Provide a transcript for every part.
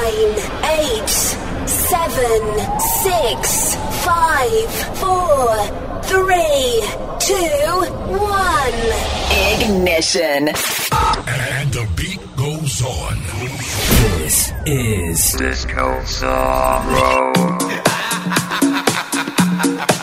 nine, eight, seven, six, five, four, three, two, one. Ignition. And the beat goes on. This is Disco Sorrow.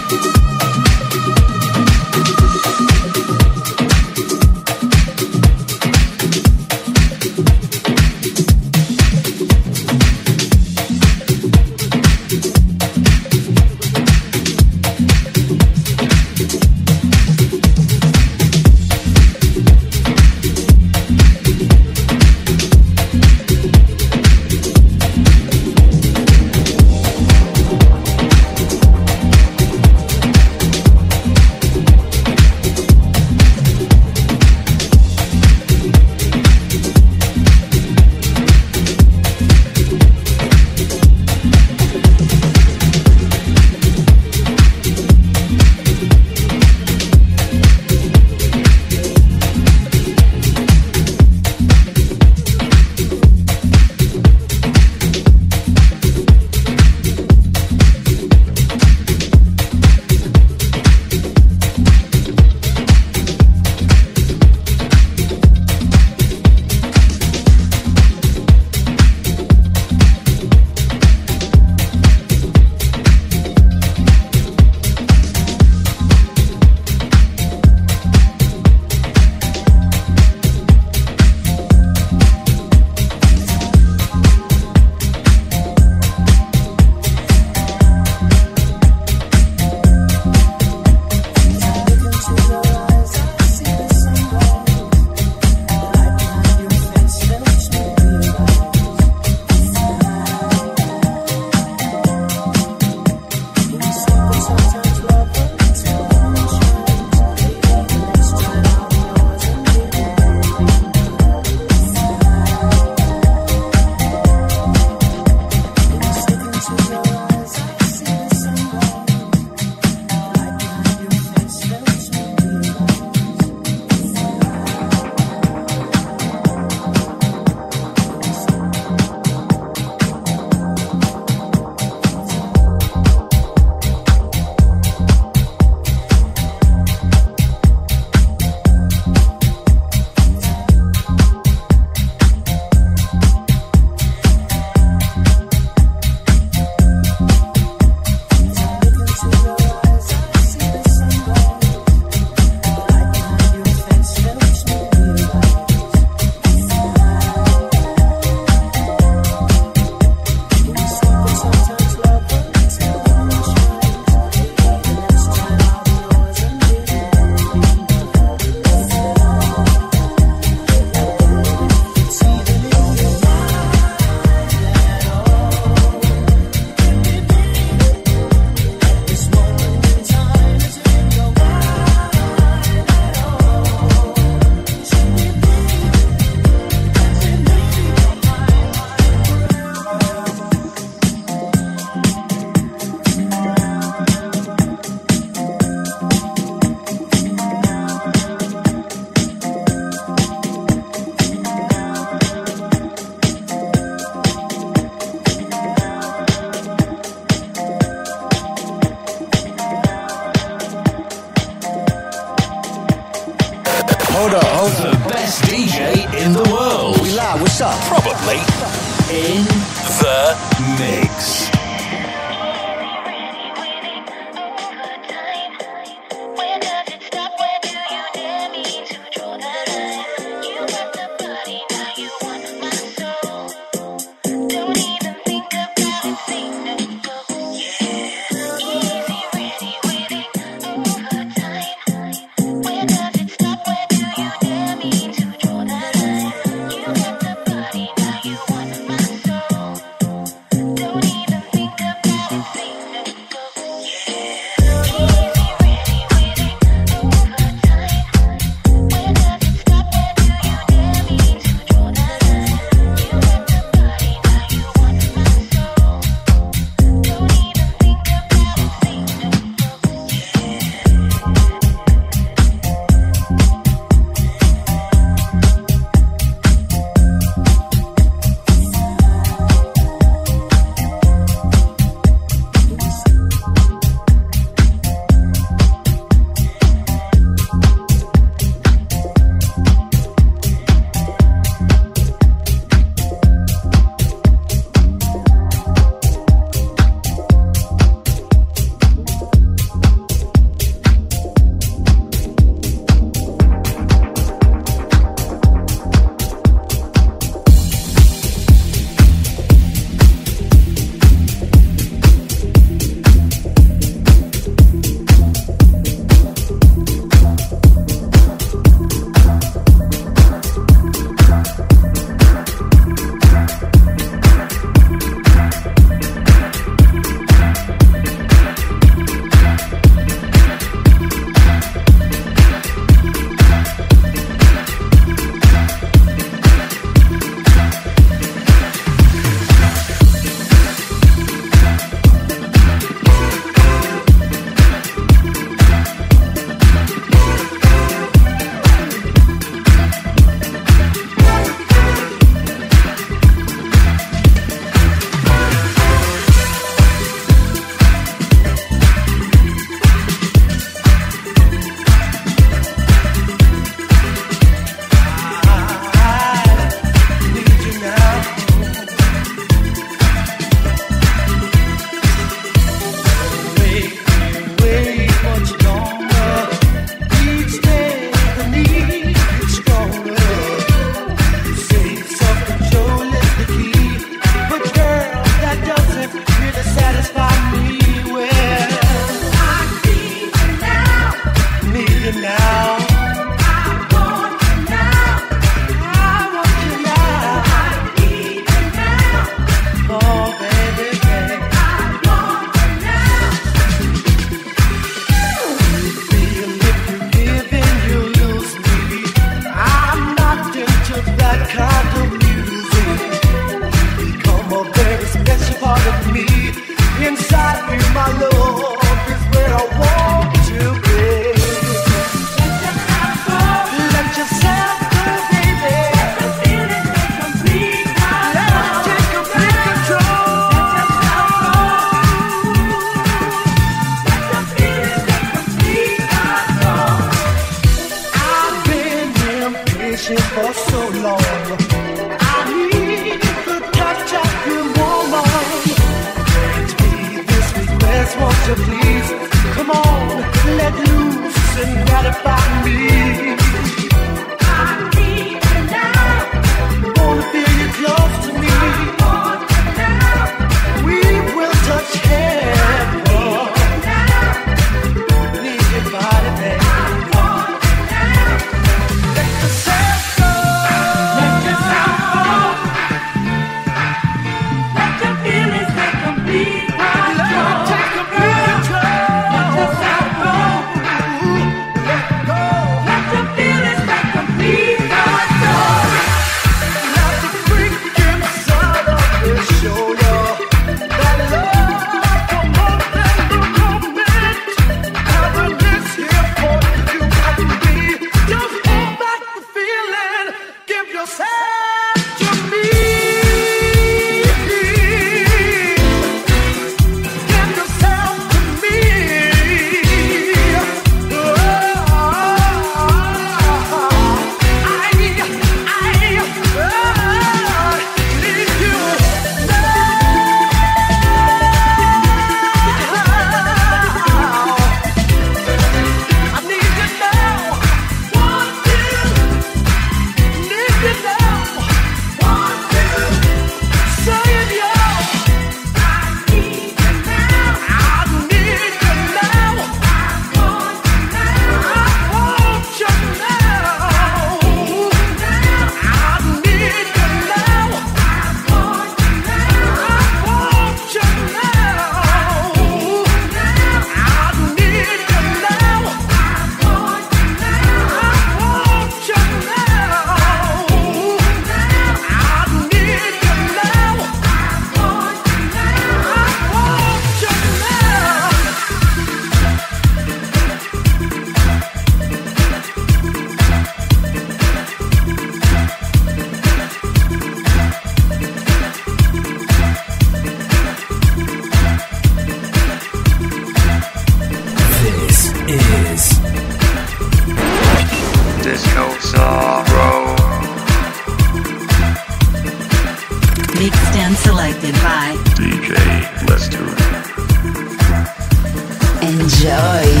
joy.